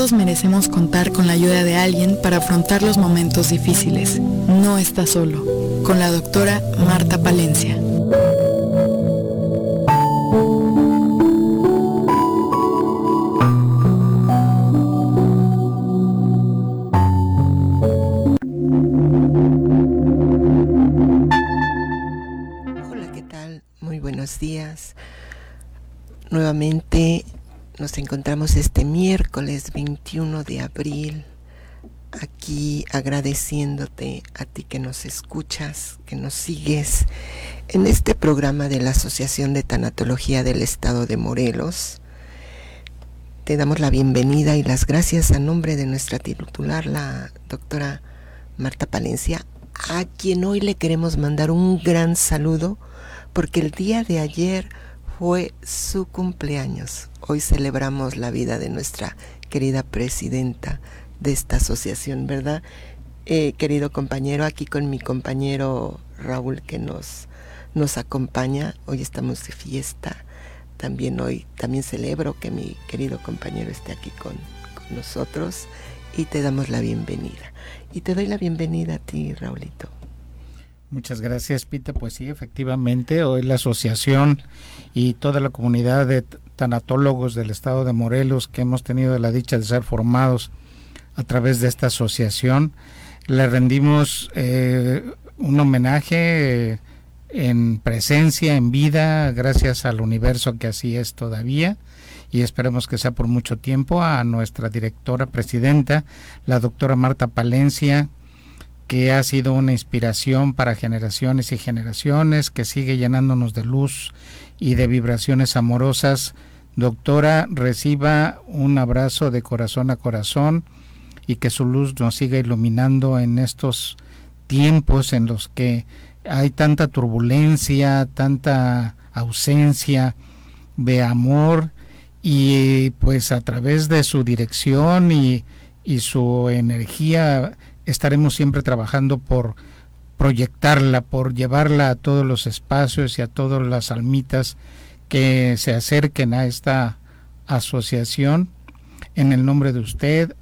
Todos merecemos contar con la ayuda de alguien para afrontar los momentos difíciles. No está solo. Con la doctora Marta Palencia. Abril aquí agradeciéndote a ti que nos escuchas, que nos sigues en este programa de la Asociación de Tanatología del Estado de Morelos. Te damos la bienvenida y las gracias a nombre de nuestra titular, la doctora Marta Palencia, a quien hoy le queremos mandar un gran saludo porque el día de ayer fue su cumpleaños. Hoy celebramos la vida de nuestra querida presidenta de esta asociación, ¿verdad? Eh, querido compañero, aquí con mi compañero Raúl que nos, nos acompaña. Hoy estamos de fiesta. También hoy, también celebro que mi querido compañero esté aquí con, con nosotros y te damos la bienvenida. Y te doy la bienvenida a ti, Raulito. Muchas gracias, Pita. Pues sí, efectivamente, hoy la asociación y toda la comunidad de tanatólogos del estado de Morelos que hemos tenido la dicha de ser formados a través de esta asociación, le rendimos eh, un homenaje eh, en presencia, en vida, gracias al universo que así es todavía y esperemos que sea por mucho tiempo a nuestra directora presidenta, la doctora Marta Palencia, que ha sido una inspiración para generaciones y generaciones, que sigue llenándonos de luz y de vibraciones amorosas. Doctora, reciba un abrazo de corazón a corazón y que su luz nos siga iluminando en estos tiempos en los que hay tanta turbulencia, tanta ausencia de amor y pues a través de su dirección y, y su energía estaremos siempre trabajando por proyectarla, por llevarla a todos los espacios y a todas las almitas que se acerquen a esta asociación en el nombre de usted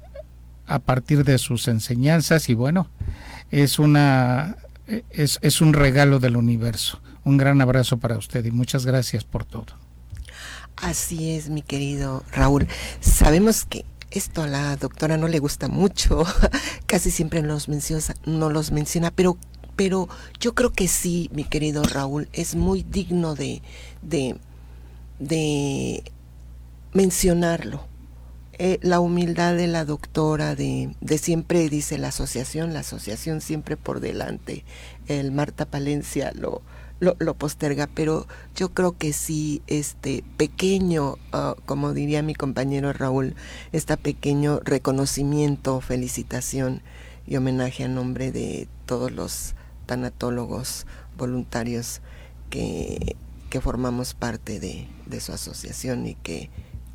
a partir de sus enseñanzas y bueno, es una es, es un regalo del universo. Un gran abrazo para usted y muchas gracias por todo. Así es, mi querido Raúl. Sabemos que esto a la doctora no le gusta mucho, casi siempre no los menciona, pero, pero yo creo que sí, mi querido Raúl, es muy digno de, de, de mencionarlo. Eh, la humildad de la doctora, de, de siempre, dice la asociación, la asociación siempre por delante. El Marta Palencia lo, lo, posterga, pero yo creo que sí, este pequeño, uh, como diría mi compañero Raúl, este pequeño reconocimiento, felicitación y homenaje a nombre de todos los tanatólogos voluntarios que, que formamos parte de, de su asociación y que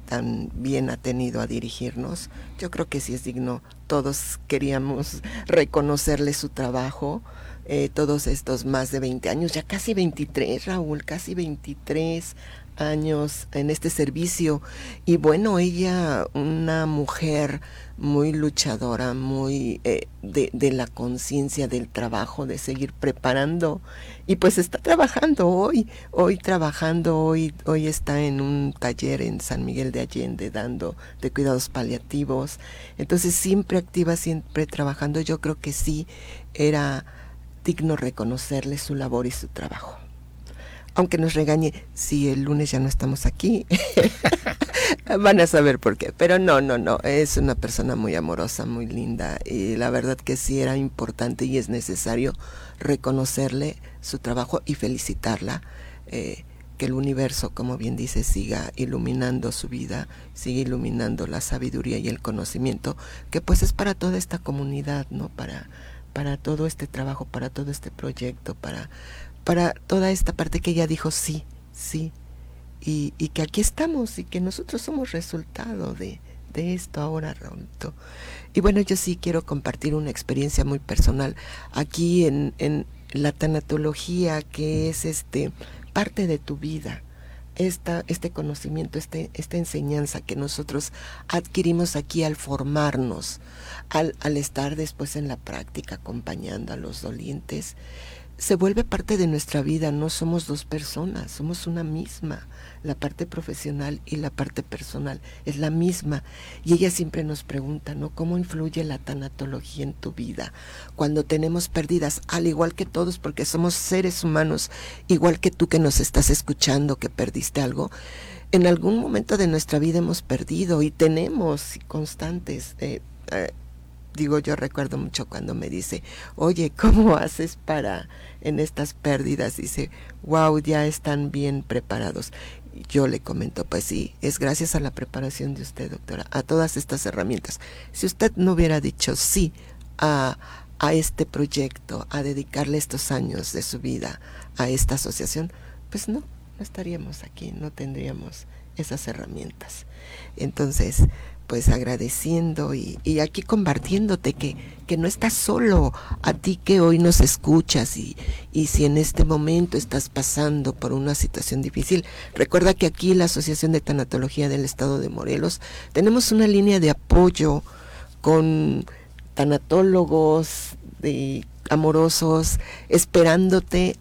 tan bien ha tenido a dirigirnos, yo creo que sí es digno. Todos queríamos reconocerle su trabajo, eh, todos estos más de 20 años, ya casi 23, Raúl, casi 23 años en este servicio. Y bueno, ella, una mujer muy luchadora, muy eh, de, de, la conciencia del trabajo, de seguir preparando. Y pues está trabajando hoy, hoy trabajando, hoy, hoy está en un taller en San Miguel de Allende dando de cuidados paliativos. Entonces siempre activa, siempre trabajando. Yo creo que sí era digno reconocerle su labor y su trabajo. Aunque nos regañe si el lunes ya no estamos aquí, van a saber por qué. Pero no, no, no, es una persona muy amorosa, muy linda y la verdad que sí era importante y es necesario reconocerle su trabajo y felicitarla. Eh, que el universo, como bien dice, siga iluminando su vida, siga iluminando la sabiduría y el conocimiento, que pues es para toda esta comunidad, ¿no? Para, para todo este trabajo, para todo este proyecto, para, para toda esta parte que ella dijo sí, sí, y, y que aquí estamos y que nosotros somos resultado de, de esto ahora, Raúl. Y bueno, yo sí quiero compartir una experiencia muy personal aquí en, en la tanatología, que es este parte de tu vida, esta, este conocimiento, este, esta enseñanza que nosotros adquirimos aquí al formarnos, al, al estar después en la práctica acompañando a los dolientes, se vuelve parte de nuestra vida, no somos dos personas, somos una misma. La parte profesional y la parte personal es la misma. Y ella siempre nos pregunta, ¿no? ¿Cómo influye la tanatología en tu vida? Cuando tenemos pérdidas, al igual que todos, porque somos seres humanos, igual que tú que nos estás escuchando, que perdiste algo, en algún momento de nuestra vida hemos perdido y tenemos constantes. Eh, eh, digo, yo recuerdo mucho cuando me dice, oye, ¿cómo haces para en estas pérdidas? Dice, wow, ya están bien preparados. Yo le comento, pues sí, es gracias a la preparación de usted, doctora, a todas estas herramientas. Si usted no hubiera dicho sí a, a este proyecto, a dedicarle estos años de su vida a esta asociación, pues no, no estaríamos aquí, no tendríamos esas herramientas. Entonces, pues agradeciendo y, aquí compartiéndote que, que, no estás solo, a ti que hoy nos escuchas y, y, si en este momento estás pasando por una situación difícil, recuerda que aquí la Asociación de Tanatología del Estado de Morelos tenemos una línea de apoyo con tanatólogos de amorosos esperándote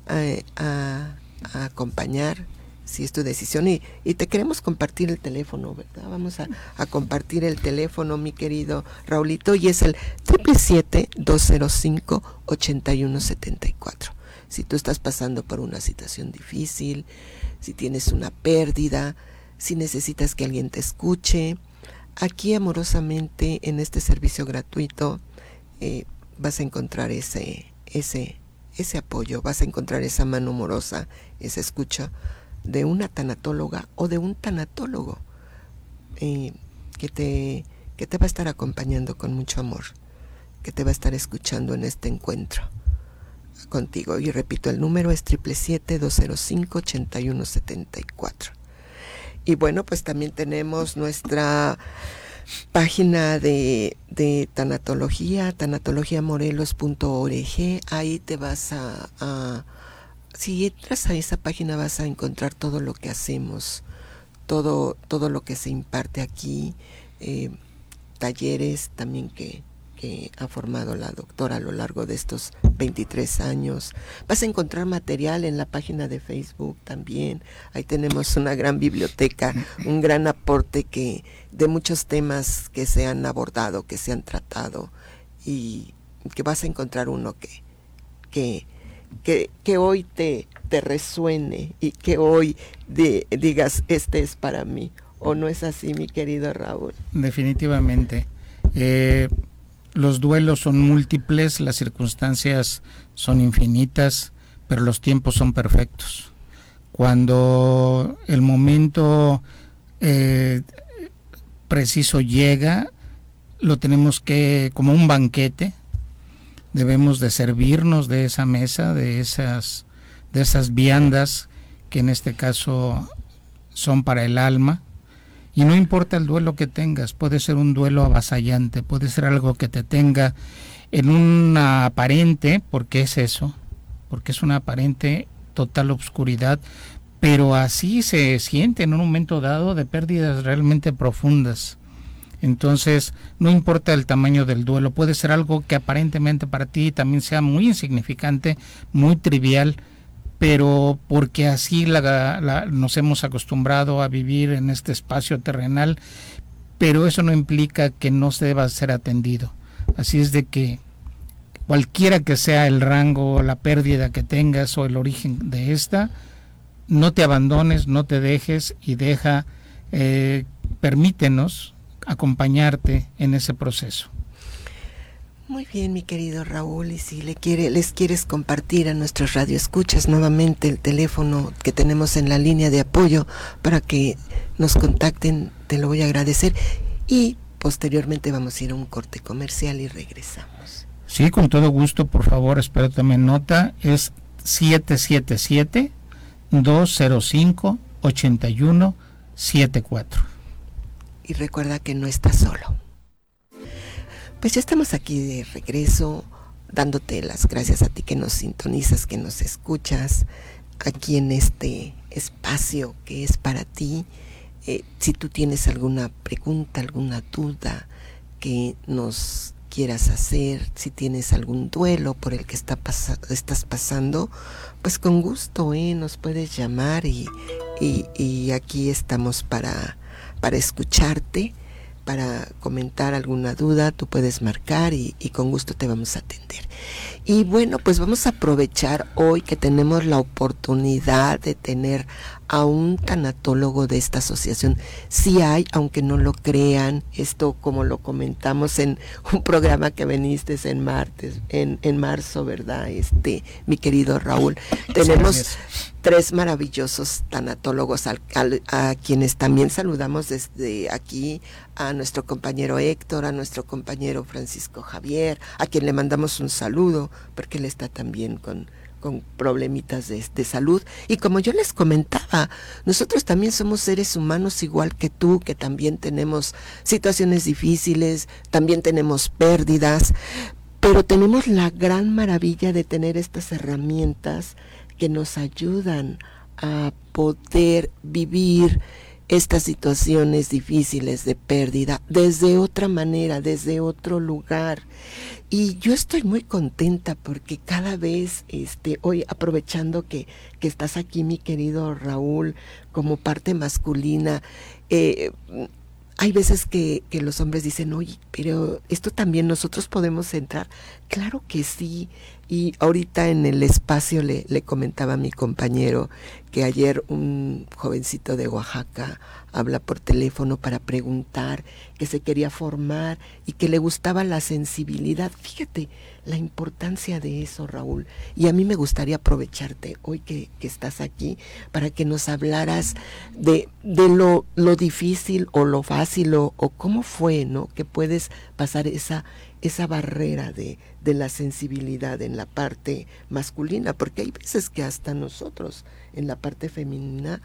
a acompañar si es tu decisión y, te queremos compartir el teléfono, ¿verdad? Vamos a, compartir el teléfono, mi querido Raulito, y es el 777-205-8174. Si tú estás pasando por una situación difícil, si tienes una pérdida, si necesitas que alguien te escuche, aquí amorosamente en este servicio gratuito eh, vas a encontrar ese, ese, ese apoyo, vas a encontrar esa mano amorosa, esa escucha de una tanatóloga o de un tanatólogo eh, que, te, que te va a estar acompañando con mucho amor, que te va a estar escuchando en este encuentro contigo. Y repito, el número es 777-205-8174. Y bueno, pues también tenemos nuestra página de, de tanatología, tanatologiamorelos.org. Ahí te vas a si entras a esa página vas a encontrar todo lo que hacemos, todo, todo lo que se imparte aquí, eh, talleres también que, que ha formado la doctora a lo largo de estos 23 años. Vas a encontrar material en la página de Facebook también. Ahí tenemos una gran biblioteca, un gran aporte que de muchos temas que se han abordado, que se han tratado y que vas a encontrar uno que, que que, que hoy te, te resuene y que hoy digas, este es para mí. ¿O no es así, mi querido Raúl? Definitivamente. Eh, los duelos son múltiples, las circunstancias son infinitas, pero los tiempos son perfectos. Cuando el momento eh, preciso llega, lo tenemos que, como un banquete, debemos de servirnos de esa mesa, de esas, de esas viandas que en este caso son para el alma. Y no importa el duelo que tengas, puede ser un duelo avasallante, puede ser algo que te tenga en una aparente, porque es eso, porque es una aparente total obscuridad, pero así se siente en un momento dado de pérdidas realmente profundas. Entonces, no importa el tamaño del duelo, puede ser algo que aparentemente para ti también sea muy insignificante, muy trivial, pero porque así nos hemos acostumbrado a vivir en este espacio terrenal, pero eso no implica que no se deba ser atendido. Así es de que cualquiera que sea el rango, la pérdida que tengas o el origen de esta, no te abandones, no te dejes y deja, eh, permítenos acompañarte en ese proceso. Muy bien, mi querido Raúl, y si le quiere, les quieres compartir a nuestros radioescuchas nuevamente el teléfono que tenemos en la línea de apoyo para que nos contacten, te lo voy a agradecer. Y posteriormente vamos a ir a un corte comercial y regresamos. Sí, con todo gusto, por favor, espero tomen nota. Es 777 205 8174 y recuerda que no estás solo. Pues ya estamos aquí de regreso, dándote las gracias a ti que nos sintonizas, que nos escuchas aquí en este, espacio que es para ti. Eh, si tú tienes alguna pregunta, alguna duda que nos quieras hacer, si tienes algún duelo por el que está estás pasando, pues con gusto ¿eh? nos puedes llamar y, y, aquí estamos para, para escucharte para comentar alguna duda, tú puedes marcar y, con gusto te vamos a atender. Y bueno, pues vamos a aprovechar hoy que tenemos la oportunidad de tener a un tanatólogo de esta asociación. Sí hay, aunque no lo crean, esto como lo comentamos en un programa que veniste en martes, en, en marzo, ¿verdad? Este, mi querido Raúl. Tenemos tres maravillosos tanatólogos a quienes también saludamos desde aquí, a nuestro compañero Héctor, a nuestro compañero Francisco Javier, a quien le mandamos un saludo, porque él está también con, con problemitas de, de, salud. Y como yo les comentaba, nosotros también somos seres humanos igual que tú, que también tenemos situaciones difíciles, también tenemos pérdidas, pero tenemos la gran maravilla de tener estas herramientas que nos ayudan a poder vivir estas situaciones difíciles de pérdida desde otra manera, desde otro lugar. Y yo estoy muy contenta porque cada vez, este, hoy aprovechando que, que estás aquí, mi querido Raúl, como parte masculina, eh, hay veces que, que, los hombres dicen, oye, pero esto también nosotros podemos entrar. Claro que sí. Y ahorita en el espacio le, le comentaba a mi compañero que ayer un jovencito de Oaxaca habla por teléfono para preguntar, que se quería formar y que le gustaba la sensibilidad. Fíjate la importancia de eso, Raúl. Y a mí me gustaría aprovecharte hoy que, estás aquí para que nos hablaras de, de lo, lo, difícil o lo fácil o, o cómo fue, ¿no? Que puedes pasar esa, esa barrera de, de la sensibilidad en la parte masculina, porque hay veces que hasta nosotros en la parte femenina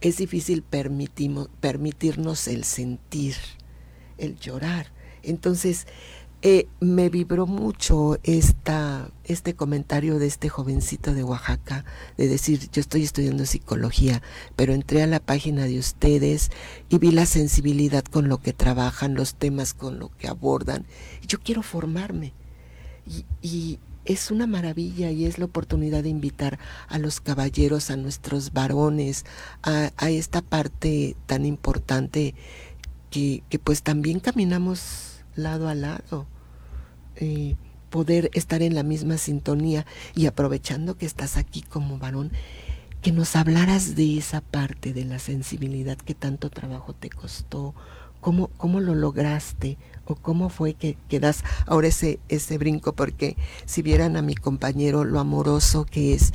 es difícil permitirnos el sentir, el llorar. Entonces, eh, me vibró mucho esta, este comentario de este jovencito de Oaxaca, de decir, yo estoy estudiando psicología, pero entré a la página de ustedes y vi la sensibilidad con lo que trabajan, los temas con lo que abordan. Yo quiero formarme. y es una maravilla y es la oportunidad de invitar a los caballeros, a nuestros varones, a, esta parte tan importante que, pues también caminamos lado a lado. Eh, poder estar en la misma sintonía y aprovechando que estás aquí como varón, que nos hablaras de esa parte de la sensibilidad que tanto trabajo te costó, cómo, cómo lo lograste, cómo fue que, que, das ahora ese, ese brinco, porque si vieran a mi compañero lo amoroso que es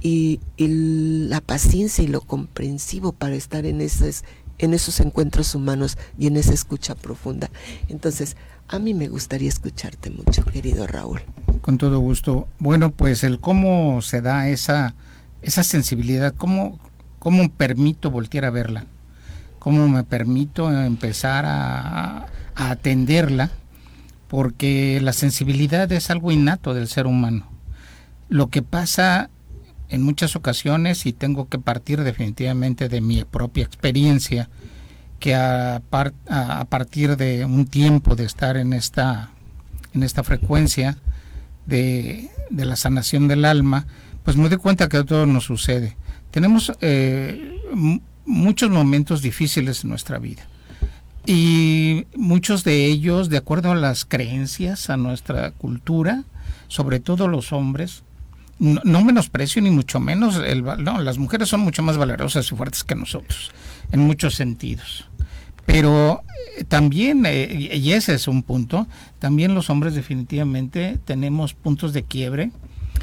y, la paciencia y lo comprensivo para estar en esos, en esos encuentros humanos y en esa escucha profunda. Entonces, a mí me gustaría escucharte mucho, querido Raúl. Con todo gusto. Bueno, pues el cómo se da esa, esa sensibilidad, cómo, cómo permito voltear a verla, cómo me permito empezar a, a atenderla, porque la sensibilidad es algo innato del ser humano. Lo que pasa en muchas ocasiones, y tengo que partir definitivamente de mi propia experiencia, que a, partir de un tiempo de estar en esta, en esta frecuencia de, de la sanación del alma, pues me doy cuenta que todo nos sucede. Tenemos eh, muchos momentos difíciles en nuestra vida y muchos de ellos, de acuerdo a las creencias, a nuestra cultura, sobre todo los hombres, no, menosprecio ni mucho menos, el, no, las mujeres son mucho más valerosas y fuertes que nosotros, en muchos sentidos. Pero eh, también, eh, y ese es un punto, también los hombres definitivamente tenemos puntos de quiebre,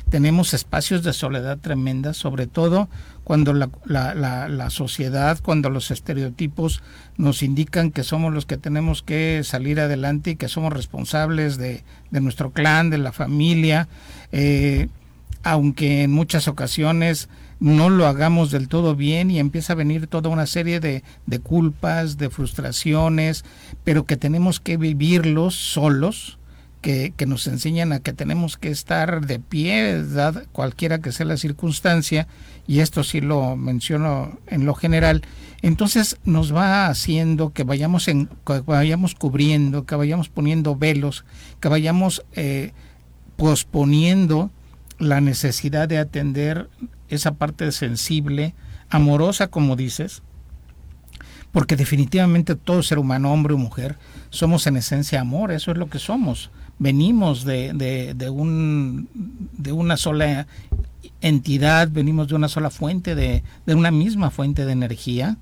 tenemos espacios de soledad tremenda, sobre todo cuando la, la, la, sociedad, cuando los estereotipos nos indican que somos los que tenemos que salir adelante y que somos responsables de, de nuestro clan, de la familia, eh, aunque en muchas ocasiones no lo hagamos del todo bien y empieza a venir toda una serie de, de culpas, de frustraciones, pero que tenemos que vivirlos solos, que, nos enseñan a que tenemos que estar de pie, cualquiera que sea la circunstancia, y esto sí lo menciono en lo general, entonces nos va haciendo que vayamos, en, vayamos cubriendo, que vayamos poniendo velos, que vayamos eh, posponiendo la necesidad de atender esa parte sensible, amorosa, como dices, porque definitivamente todo ser humano, hombre o mujer, somos en esencia amor, eso es lo que somos. Venimos de, de, un, de una sola entidad, venimos de una sola fuente, de, de una misma fuente de energía.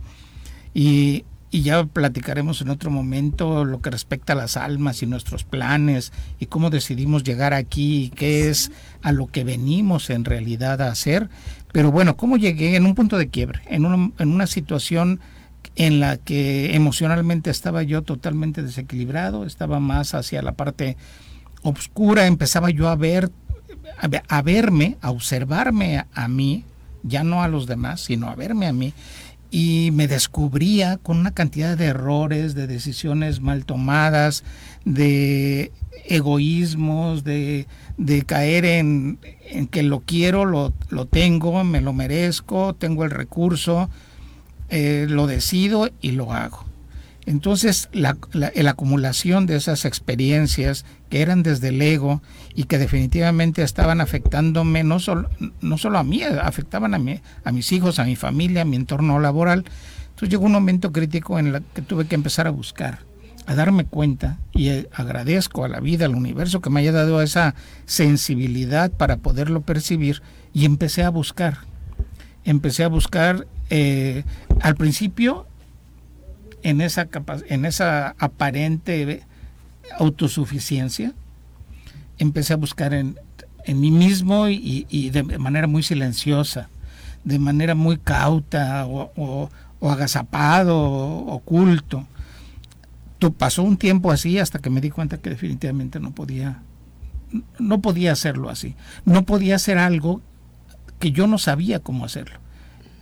Y, y ya platicaremos en otro momento lo que respecta a las almas y nuestros planes y cómo decidimos llegar aquí y qué es a lo que venimos en realidad a hacer. Pero bueno, ¿cómo llegué en un punto de quiebre, en una, en una situación en la que emocionalmente estaba yo totalmente desequilibrado, estaba más hacia la parte oscura, empezaba yo a ver, a, verme, a observarme a mí, ya no a los demás, sino a verme a mí y me descubría con una cantidad de errores, de decisiones mal tomadas, de egoísmos, de, caer en, que lo quiero, lo, lo, tengo, me lo merezco, tengo el recurso, eh, lo decido y lo hago. Entonces, la, la, acumulación de esas experiencias que eran desde el ego y que definitivamente estaban afectándome no solo, no solo a mí, afectaban a, mí, a mis hijos, a mi familia, a mi entorno laboral. Entonces llegó un momento crítico en el que tuve que empezar a buscar, a darme cuenta y eh, agradezco a la vida, al universo que me haya dado esa sensibilidad para poderlo percibir y empecé a buscar. Empecé a buscar eh, al principio en esa, en esa aparente autosuficiencia, empecé a buscar en, en mí mismo y, de manera muy silenciosa, de manera muy cauta o, o, agazapado, o, oculto. pasó un tiempo así hasta que me di cuenta que definitivamente no podía, no podía hacerlo así. No podía hacer algo que yo no sabía cómo hacerlo.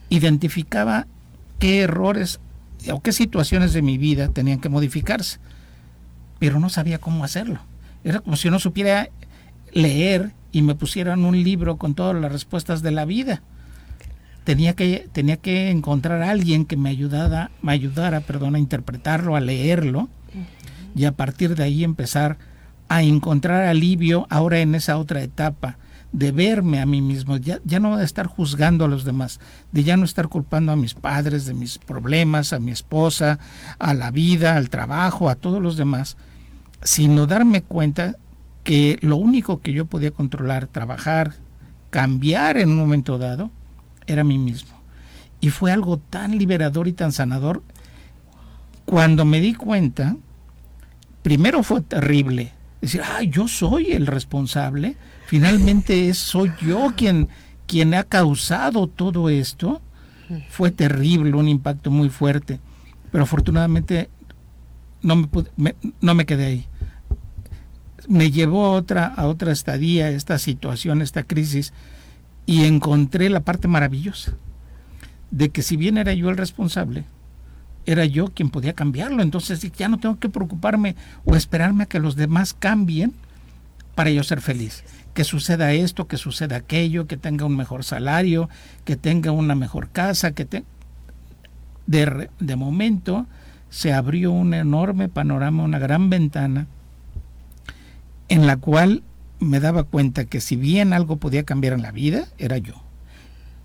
Identificaba qué errores o qué situaciones de mi vida tenían que modificarse, pero no sabía cómo hacerlo. Era como si no supiera leer y me pusieran un libro con todas las respuestas de la vida. Tenía que, tenía que encontrar a alguien que me ayudara, me ayudara perdón, a interpretarlo, a leerlo, y a partir de ahí empezar a encontrar alivio ahora en esa otra etapa de verme a mí mismo, ya, ya no de estar juzgando a los demás, de ya no estar culpando a mis padres de mis problemas, a mi esposa, a la vida, al trabajo, a todos los demás, sino darme cuenta que lo único que yo podía controlar, trabajar, cambiar en un momento dado, era mí mismo. Y fue algo tan liberador y tan sanador. Cuando me di cuenta, primero fue terrible, decir, ah, yo soy el responsable, finalmente soy yo quien, quien ha causado todo esto. Fue terrible, un impacto muy fuerte, pero afortunadamente no me, no me quedé ahí. Me llevó a otra, a otra estadía, esta situación, esta crisis, y encontré la parte maravillosa de que si bien era yo el responsable, era yo quien podía cambiarlo. Entonces ya no tengo que preocuparme o esperarme a que los demás cambien para yo ser feliz que suceda esto, que suceda aquello, que tenga un mejor salario, que tenga una mejor casa, que de, de momento se abrió un enorme panorama, una gran ventana, en la cual me daba cuenta que si bien algo podía cambiar en la vida, era yo.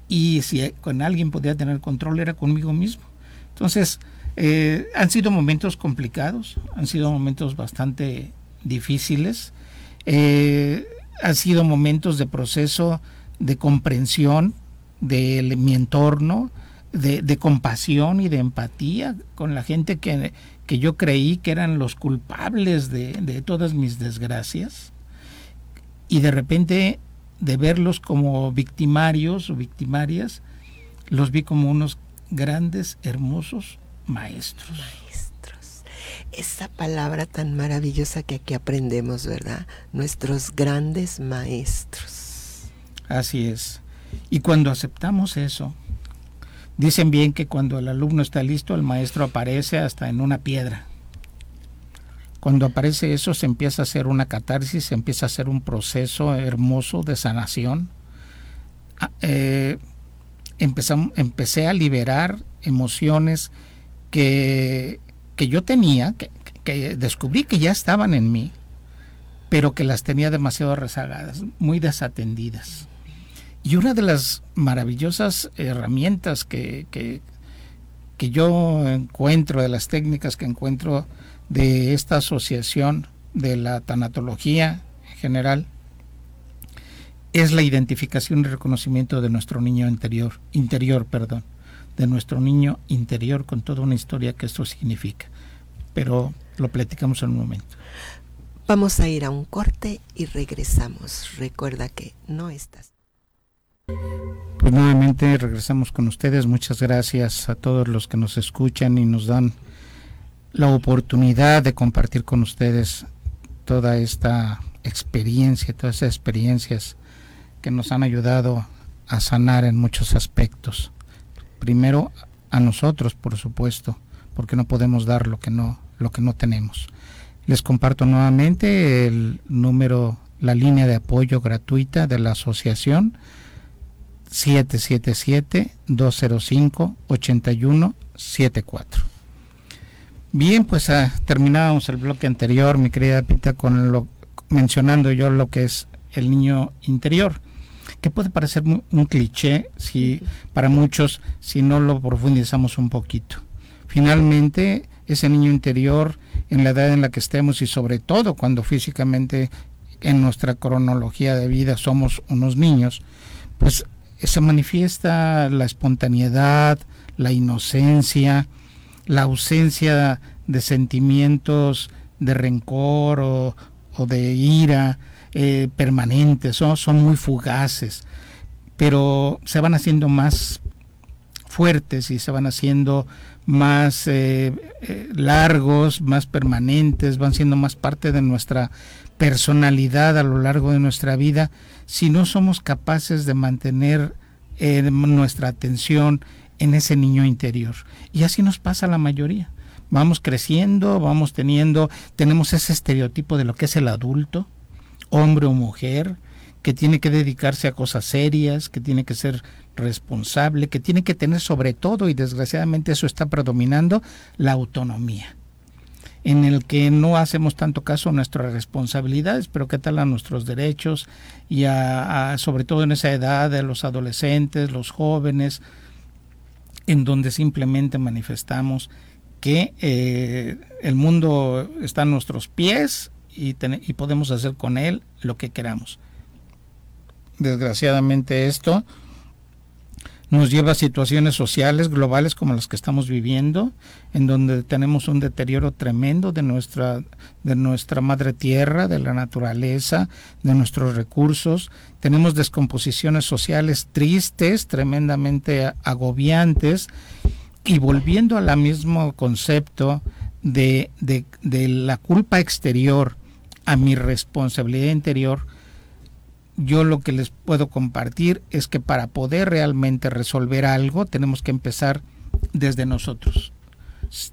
Y si con alguien podía tener control, era conmigo mismo. Entonces, eh, han sido momentos complicados, han sido momentos bastante difíciles. Eh, han sido momentos de proceso de comprensión de mi entorno, de, compasión y de empatía con la gente que, que yo creí que eran los culpables de, de, todas mis desgracias. Y de repente de verlos como victimarios o victimarias, los vi como unos grandes, hermosos maestros esa palabra tan maravillosa que aquí aprendemos, ¿verdad? Nuestros grandes maestros. Así es. Y cuando aceptamos eso, dicen bien que cuando el alumno está listo, el maestro aparece hasta en una piedra. Cuando aparece eso se empieza a hacer una catarsis, se empieza a hacer un proceso hermoso de sanación. Ah, eh, empecé a liberar emociones que, que yo tenía, que, descubrí que ya estaban en mí, pero que las tenía demasiado rezagadas, muy desatendidas. Y una de las maravillosas herramientas que, que, que, yo encuentro, de las técnicas que encuentro de esta asociación de la tanatología en general, es la identificación y reconocimiento de nuestro niño interior, interior, perdón, de nuestro niño interior con toda una historia que esto significa. Pero lo platicamos en un momento. Vamos a ir a un corte y regresamos. Recuerda que no estás. Pues nuevamente regresamos con ustedes. Muchas gracias a todos los que nos escuchan y nos dan la oportunidad de compartir con ustedes toda esta experiencia, todas esas experiencias que nos han ayudado a sanar en muchos aspectos. Primero a nosotros, por supuesto, porque no podemos dar lo que no lo que no tenemos. Les comparto nuevamente el número, la línea de apoyo gratuita de la asociación 777-205-8174. Bien, pues ah, terminábamos el bloque anterior, mi querida Pita, con lo mencionando yo lo que es el niño interior, que puede parecer un cliché si para muchos si no lo profundizamos un poquito. Finalmente, ese niño interior en la edad en la que estemos y sobre todo cuando físicamente en nuestra cronología de vida somos unos niños, pues se manifiesta la espontaneidad, la inocencia, la ausencia de sentimientos de rencor o, de ira eh, permanentes, son, muy fugaces, pero se van haciendo más fuertes y se van haciendo más eh, eh, largos, más permanentes, van siendo más parte de nuestra personalidad a lo largo de nuestra vida, si no somos capaces de mantener eh, nuestra atención en ese niño interior. Y así nos pasa a la mayoría. Vamos creciendo, vamos teniendo, tenemos ese estereotipo de lo que es el adulto, hombre o mujer, que tiene que dedicarse a cosas serias, que tiene que ser responsable, que tiene que tener sobre todo, y desgraciadamente eso está predominando, la autonomía, en el que no hacemos tanto caso a nuestras responsabilidades, pero qué tal a nuestros derechos, y a, sobre todo en esa edad de los adolescentes, los jóvenes, en donde simplemente manifestamos que eh, el mundo está a nuestros pies y, podemos hacer con él lo que queramos. Desgraciadamente esto nos lleva a situaciones sociales globales como las que estamos viviendo, en donde tenemos un deterioro tremendo de nuestra, de nuestra madre tierra, de la naturaleza, de nuestros recursos. Tenemos descomposiciones sociales tristes, tremendamente agobiantes. Y volviendo al mismo concepto de, de la culpa exterior a mi responsabilidad interior, yo lo que les puedo compartir es que para poder realmente resolver algo tenemos que empezar desde nosotros.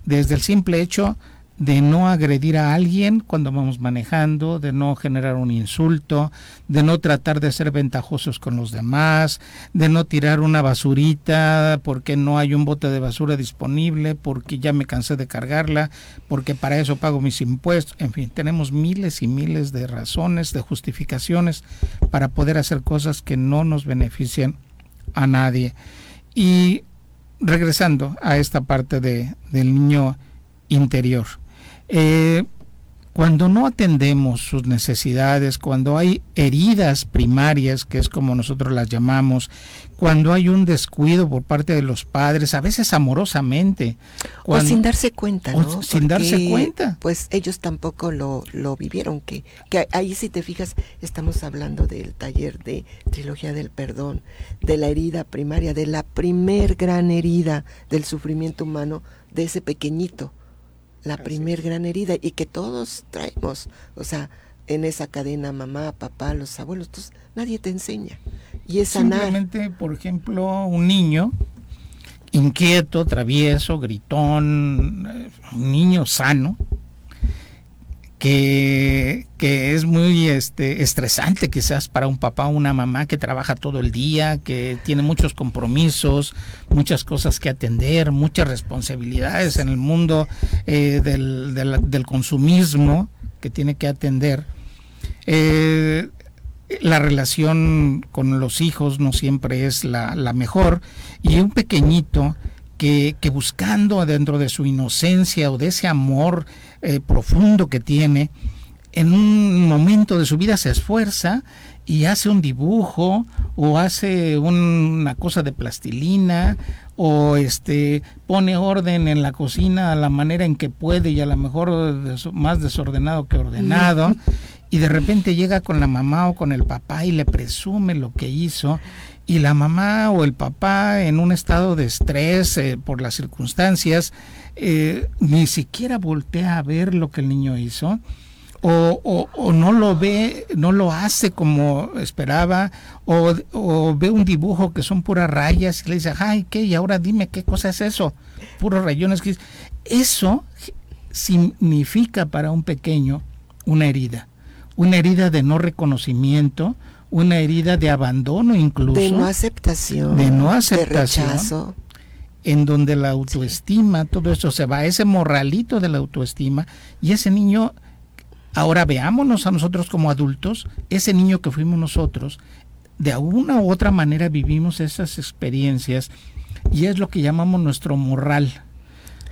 Desde el simple hecho de no agredir a alguien cuando vamos manejando, de no generar un insulto, de no tratar de ser ventajosos con los demás, de no tirar una basurita porque no hay un bote de basura disponible, porque ya me cansé de cargarla, porque para eso pago mis impuestos, en fin, tenemos miles y miles de razones, de justificaciones para poder hacer cosas que no nos benefician a nadie. Y regresando a esta parte de, del niño interior eh, cuando no atendemos sus necesidades, cuando hay heridas primarias, que es como nosotros las llamamos, cuando hay un descuido por parte de los padres, a veces amorosamente. o sin darse cuenta, ¿no? sin darse cuenta. Pues ellos tampoco lo, lo vivieron, que, que ahí si te fijas, estamos hablando del taller de Trilogía del Perdón, de la herida primaria, de la primer gran herida del sufrimiento humano de ese pequeñito la primer gran herida y que todos traemos, o sea, en esa cadena mamá, papá, los abuelos, nadie te enseña. Y es Simplemente, por ejemplo, un niño inquieto, travieso, gritón, un niño sano, que, que, es muy este, estresante quizás para un papá o una mamá que trabaja todo el día, que tiene muchos compromisos, muchas cosas que atender, muchas responsabilidades en el mundo eh, del, del, consumismo que tiene que atender. Eh, la relación con los hijos no siempre es la, la mejor y un pequeñito que, que, buscando dentro de su inocencia o de ese amor eh, profundo que tiene, en un momento de su vida se esfuerza y hace un dibujo o hace una cosa de plastilina o este pone orden en la cocina a la manera en que puede y a lo mejor más desordenado que ordenado y de repente llega con la mamá o con el papá y le presume lo que hizo y la mamá o el papá en un estado de estrés eh, por las circunstancias eh, ni siquiera voltea a ver lo que el niño hizo o, o, no lo ve, no lo hace como esperaba, o, o, ve un dibujo que son puras rayas y le dice, ay, ¿qué? Y ahora dime qué cosa es eso, puros rayones. Eso significa para un pequeño una herida, una herida de no reconocimiento, una herida de abandono incluso. De no aceptación. De no aceptación. De rechazo en donde la autoestima, todo eso se va, ese morralito de la autoestima, y ese niño, ahora veámonos a nosotros como adultos, ese niño que fuimos nosotros, de alguna u otra manera vivimos esas experiencias, y es lo que llamamos nuestro morral,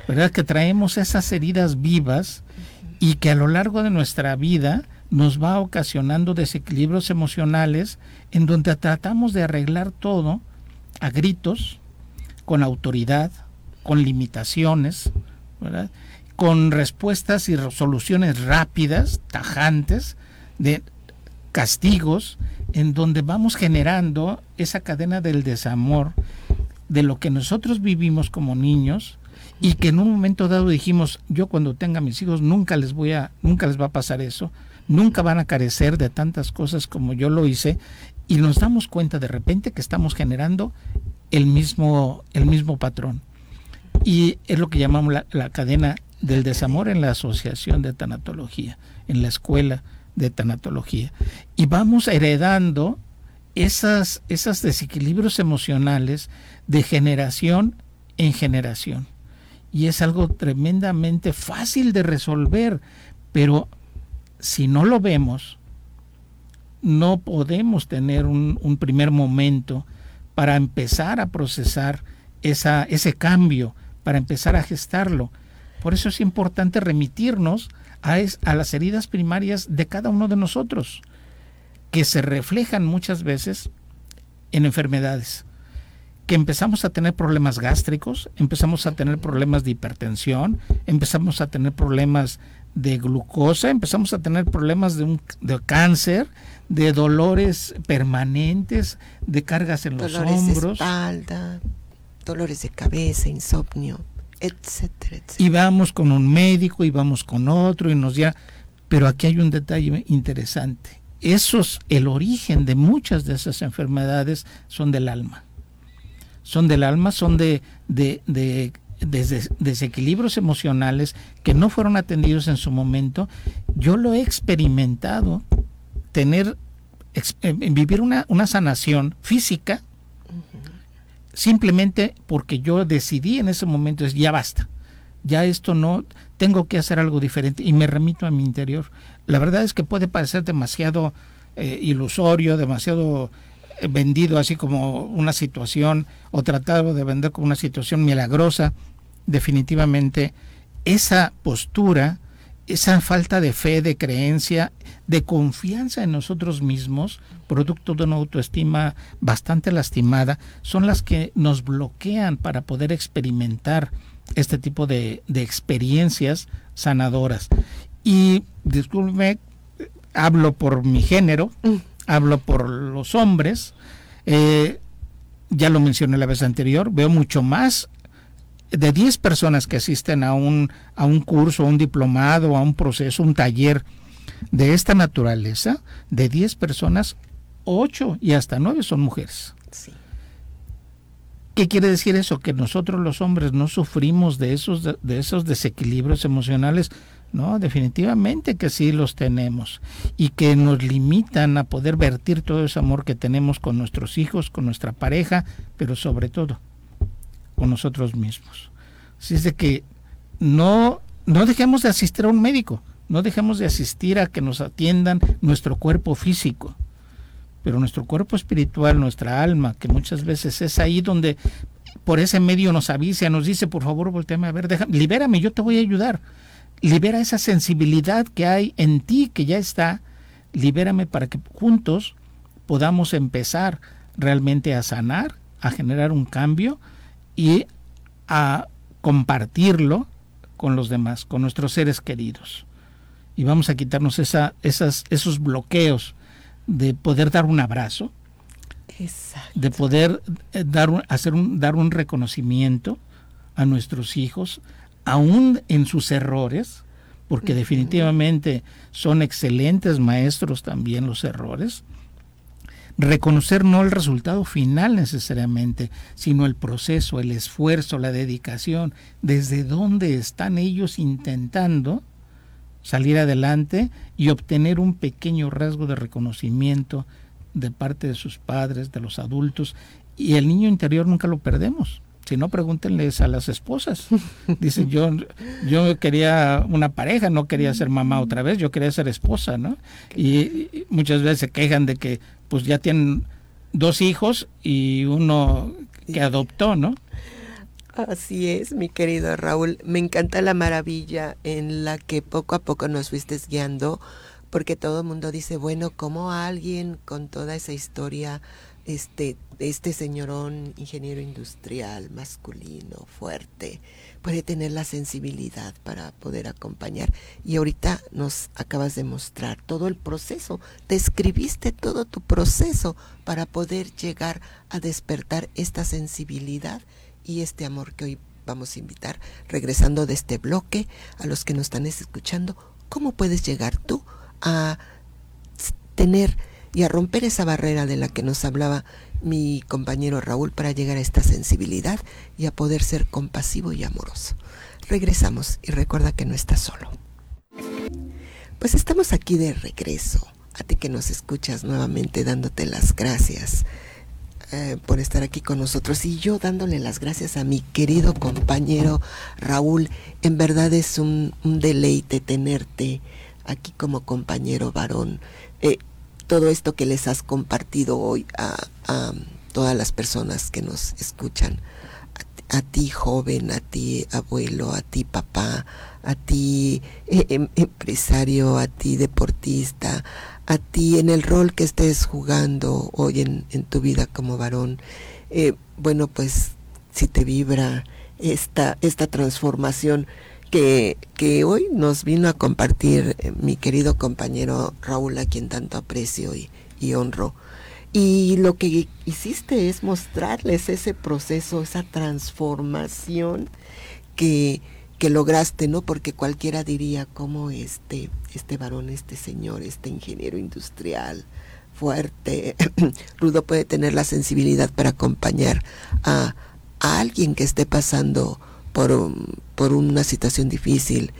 ¿verdad? Que traemos esas heridas vivas y que a lo largo de nuestra vida nos va ocasionando desequilibrios emocionales en donde tratamos de arreglar todo a gritos, con autoridad, con limitaciones, con respuestas y resoluciones rápidas, tajantes, de castigos, en donde vamos generando esa cadena del desamor de lo que nosotros vivimos como niños y que en un momento dado dijimos, yo cuando tenga mis hijos nunca les voy a nunca les va a pasar eso, nunca van a carecer de tantas cosas como yo lo hice y nos damos cuenta de repente que estamos generando el mismo, el mismo patrón. Y es lo que llamamos la, cadena del desamor en la asociación de tanatología, en la escuela de tanatología. Y vamos heredando esas, esos desequilibrios emocionales de generación en generación. Y es algo tremendamente fácil de resolver, pero si no lo vemos, no podemos tener un, primer momento para empezar a procesar esa, ese cambio, para empezar a gestarlo. Por eso es importante remitirnos a, a las heridas primarias de cada uno de nosotros, que se reflejan muchas veces en enfermedades que empezamos a tener problemas gástricos, empezamos a tener problemas de hipertensión, empezamos a tener problemas de glucosa, empezamos a tener problemas de, un, de cáncer, de dolores permanentes, de cargas en los hombros. Dolores de espalda, dolores de cabeza, insomnio, etcétera, etcétera. Y vamos con un médico y vamos con otro y nos ya... Pero aquí hay un detalle interesante. Esos, el origen de muchas de esas enfermedades son del alma. Son del alma, son de, de, de desequilibrios emocionales que no fueron atendidos en su momento. Yo lo he experimentado tener, vivir una, una sanación física, simplemente porque yo decidí en ese momento, es ya basta, ya esto no, tengo que hacer algo diferente y me remito a mi interior. La verdad es que puede parecer demasiado eh, ilusorio, demasiado eh, vendido así como una situación o tratado de vender como una situación milagrosa, definitivamente esa postura esa falta de fe, de creencia, de confianza en nosotros mismos, producto de una autoestima bastante lastimada, son las que nos bloquean para poder experimentar este tipo de, experiencias sanadoras. Y discúlpeme, hablo por mi género, mm. hablo por los hombres, eh, ya lo mencioné la vez anterior, veo mucho más de 10 personas que asisten a un, a un curso, a un diplomado, a un proceso, un taller de esta naturaleza, de 10 personas, 8 y hasta 9 son mujeres. ¿Qué quiere decir eso? Que nosotros los hombres no sufrimos de esos, de, esos desequilibrios emocionales. ¿no? Definitivamente que sí los tenemos y que nos limitan a poder vertir todo ese amor que tenemos con nuestros hijos, con nuestra pareja, pero sobre todo nosotros mismos. Así es de que no, no dejemos de asistir a un médico, no dejemos de asistir a que nos atiendan nuestro cuerpo físico, pero nuestro cuerpo espiritual, nuestra alma, que muchas veces es ahí donde por ese medio nos avisa, nos dice, por favor, volteame a ver, libérame, yo te voy a ayudar libera esa sensibilidad que hay en ti, que ya está, libérame para que juntos podamos empezar realmente a sanar, a generar un cambio y a compartirlo con los demás, con nuestros seres queridos. Y vamos a quitarnos esa, esas, esos bloqueos de poder dar un abrazo, de poder eh, dar hacer un, dar un reconocimiento a nuestros hijos, aún en sus errores, porque definitivamente son excelentes maestros también los errores, reconocer no el resultado final necesariamente, sino el proceso, el esfuerzo, la dedicación, desde dónde están ellos intentando salir adelante y obtener un pequeño rasgo de reconocimiento de parte de sus padres, de los adultos, y el niño interior nunca lo perdemos. Si no, pregúntenles a las esposas. Dicen, yo, yo quería una pareja, no quería ser mamá otra vez, yo quería ser esposa, ¿no? Y, muchas veces se quejan de que pues ya tienen dos hijos y uno que adoptó, ¿no? Así es, mi querido Raúl. Me encanta la maravilla en la que poco a poco nos fuiste guiando, porque todo el mundo dice, bueno, ¿cómo alguien con toda esa historia este, este señorón ingeniero industrial, masculino, fuerte, puede tener la sensibilidad para poder acompañar. Y ahorita nos acabas de mostrar todo el proceso, describiste todo tu proceso para poder llegar a despertar esta sensibilidad y este amor que hoy vamos a invitar, regresando de este bloque, a los que nos están escuchando, ¿cómo puedes llegar tú a tener y a romper esa barrera de la que nos hablaba mi compañero Raúl para llegar a esta sensibilidad y a poder ser compasivo y amoroso. Regresamos y recuerda que no estás solo. Pues estamos aquí de regreso. A ti que nos escuchas nuevamente dándote las gracias eh, por estar aquí con nosotros y yo dándole las gracias a mi querido compañero Raúl. En verdad es un, deleite tenerte aquí como compañero varón. Eh, todo esto que les has compartido hoy a, todas las personas que nos escuchan. A, ti joven, a ti abuelo, a ti papá, a ti eh, em, empresario, a ti deportista, a ti en el rol que estés jugando hoy en, tu vida como varón. Eh, bueno, pues si te vibra esta, esta transformación, que, hoy nos vino a compartir eh, mi querido compañero Raúl, a quien tanto aprecio y, honro. Y lo que hiciste es mostrarles ese proceso, esa transformación que, que lograste, ¿no? Porque cualquiera diría cómo este, este varón, este señor, este ingeniero industrial, fuerte, rudo, puede tener la sensibilidad para acompañar a alguien que esté pasando por, por una situación difícil,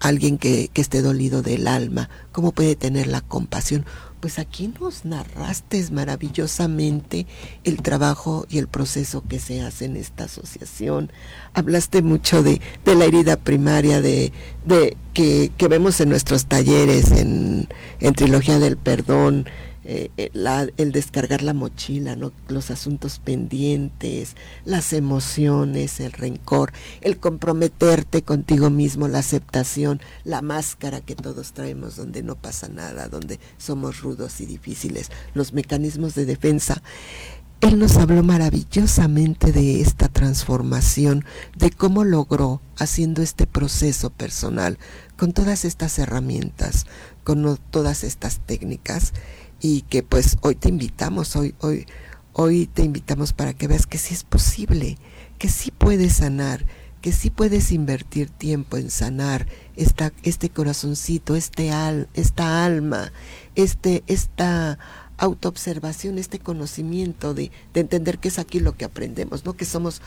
alguien que, que, esté dolido del alma, ¿cómo puede tener la compasión? Pues aquí nos narraste maravillosamente el trabajo y el proceso que se hace en esta asociación. Hablaste mucho de, de la herida primaria, de, de que, que, vemos en nuestros talleres, en, en Trilogía del Perdón, eh, eh, el descargar la mochila, los asuntos pendientes, las emociones, el rencor, el comprometerte contigo mismo, la aceptación, la máscara que todos traemos donde no pasa nada, donde somos rudos y difíciles, los mecanismos de defensa. Él nos habló maravillosamente de esta transformación, de cómo logró haciendo este proceso personal, con todas estas herramientas, con todas estas técnicas, y que pues hoy te invitamos, hoy, hoy, hoy te invitamos para que veas que sí es posible, que sí puedes sanar, que sí puedes invertir tiempo en sanar esta, este corazoncito, este al, esta alma, este, esta autoobservación, este conocimiento de, entender que es aquí lo que aprendemos, ¿no? Que somos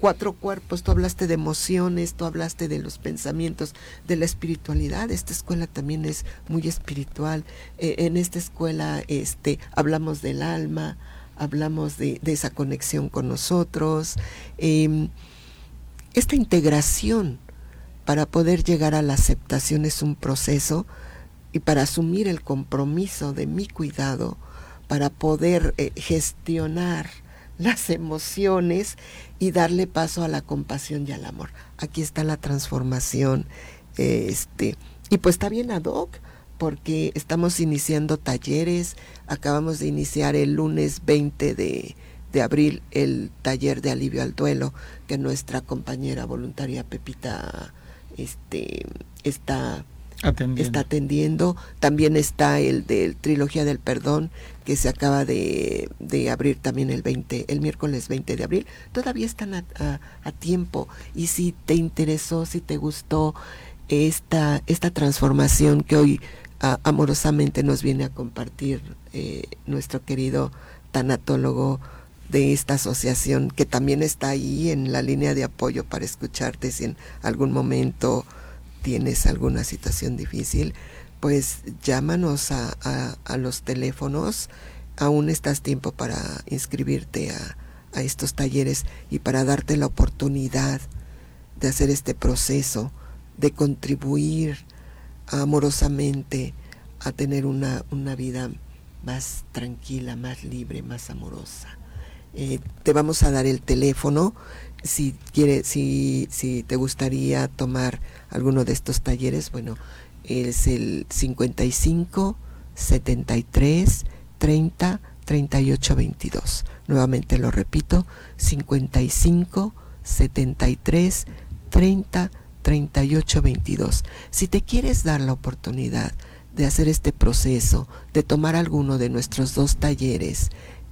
cuatro cuerpos, tú hablaste de emociones, tú hablaste de los pensamientos, de la espiritualidad, esta escuela también es muy espiritual, eh, en esta escuela este, hablamos del alma, hablamos de, esa conexión con nosotros, em, esta integración para poder llegar a la aceptación es un proceso, y para asumir el compromiso de mi cuidado, para poder eh, gestionar las emociones y darle paso a la compasión y al amor. Aquí está la transformación. este, y pues está bien ad hoc, porque estamos iniciando talleres, acabamos de iniciar el lunes 20 de, de abril el taller de alivio al duelo que nuestra compañera voluntaria Pepita este, está está atendiendo. También está el de Trilogía del Perdón, que se acaba de, abrir también el 20, el miércoles 20 de abril. Todavía están a, tiempo. Y si te interesó, si te gustó esta, esta transformación que hoy amorosamente nos viene a compartir eh, nuestro querido tanatólogo de esta asociación, que también está ahí en la línea de apoyo para escucharte si en algún momento tienes alguna situación difícil, pues llámanos a, a, los teléfonos. Aún estás tiempo para inscribirte a, a estos talleres y para darte la oportunidad de hacer este proceso, de contribuir amorosamente a tener una, una vida más tranquila, más libre, más amorosa. Eh, te vamos a dar el teléfono si quiere, si, si te gustaría tomar alguno de estos talleres, bueno, es el 55 73 30 38 22. Nuevamente lo repito, 55 73 30 38 22. Si te quieres dar la oportunidad de hacer este proceso, de tomar alguno de nuestros dos talleres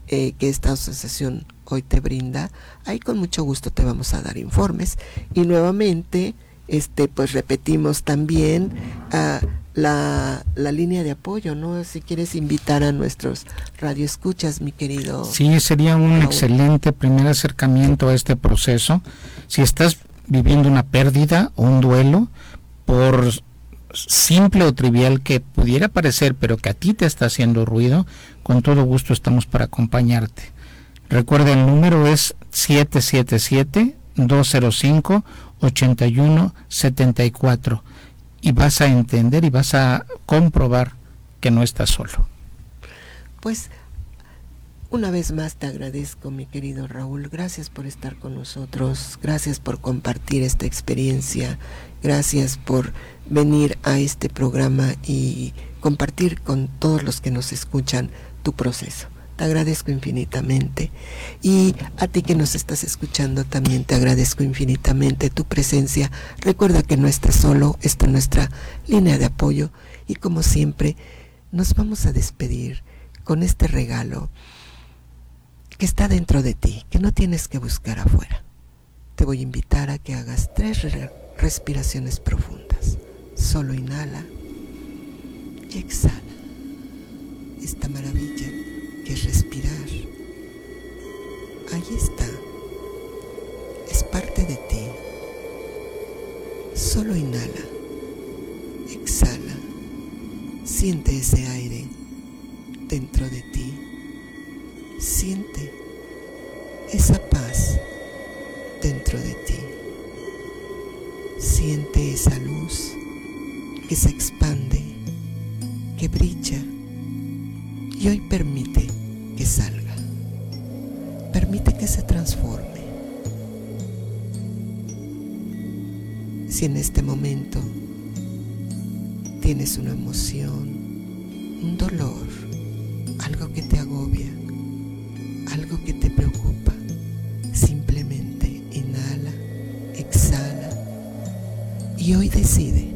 eh, que esta asociación hoy te brinda, ahí con mucho gusto te vamos a dar informes. Y nuevamente, este, pues repetimos también ah, la, la, línea de apoyo, ¿no? Si quieres invitar a nuestros radioescuchas, mi querido. Sí, sería un excelente primer acercamiento a este proceso. Si estás viviendo una pérdida o un duelo, por simple o trivial que pudiera parecer, pero que a ti te está haciendo ruido, con todo gusto estamos para acompañarte. Recuerda, el número es 777-205-8174 y vas a entender y vas a comprobar que no estás solo. Pues una vez más te agradezco, mi querido Raúl. Gracias por estar con nosotros. Gracias por compartir esta experiencia. Gracias por venir a este programa y compartir con todos los que nos escuchan tu proceso agradezco infinitamente. Y a ti que nos estás escuchando también te agradezco infinitamente tu presencia. Recuerda que no estás solo, está nuestra línea de apoyo y como siempre nos vamos a despedir con este regalo que está dentro de ti, que no tienes que buscar afuera. Te voy a invitar a que hagas tres respiraciones profundas. Solo inhala y exhala esta maravilla que es respirar. Ahí está. Es parte de ti. Solo inhala. Exhala. Siente ese aire dentro de ti. Siente esa paz dentro de ti. Siente esa luz que se expande, que brilla y hoy permite que salga. Permite que se transforme. Si en este momento tienes una emoción, un dolor, hoy decide.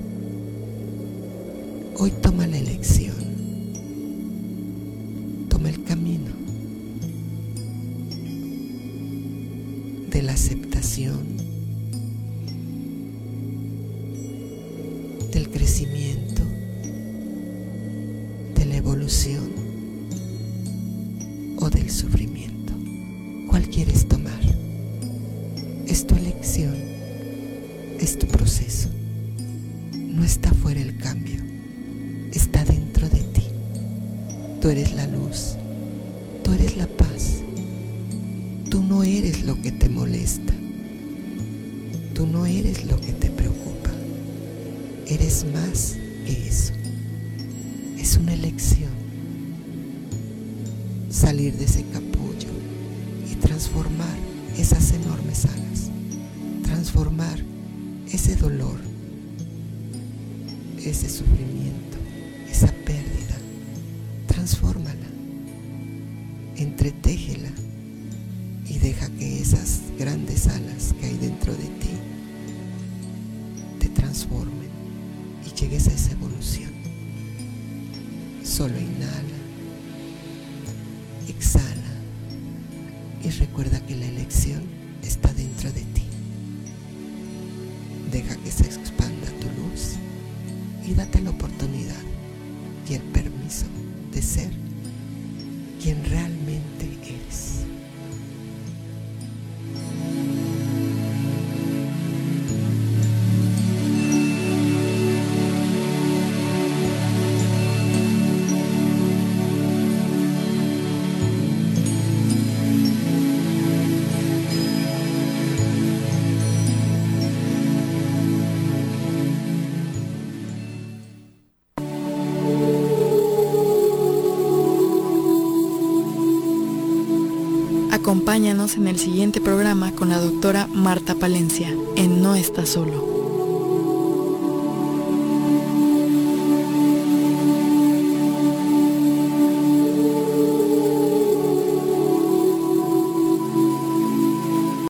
Entretéjela y deja que esas grandes alas que hay dentro de ti te transformen y llegues a esa evolución. Solo inhala, exhala y recuerda que la elección está dentro de ti. Deja que se expanda tu luz y date la oportunidad y el permiso de ser quien realmente eres. Acompáñanos en el siguiente programa con la doctora Marta Palencia en No Está Solo.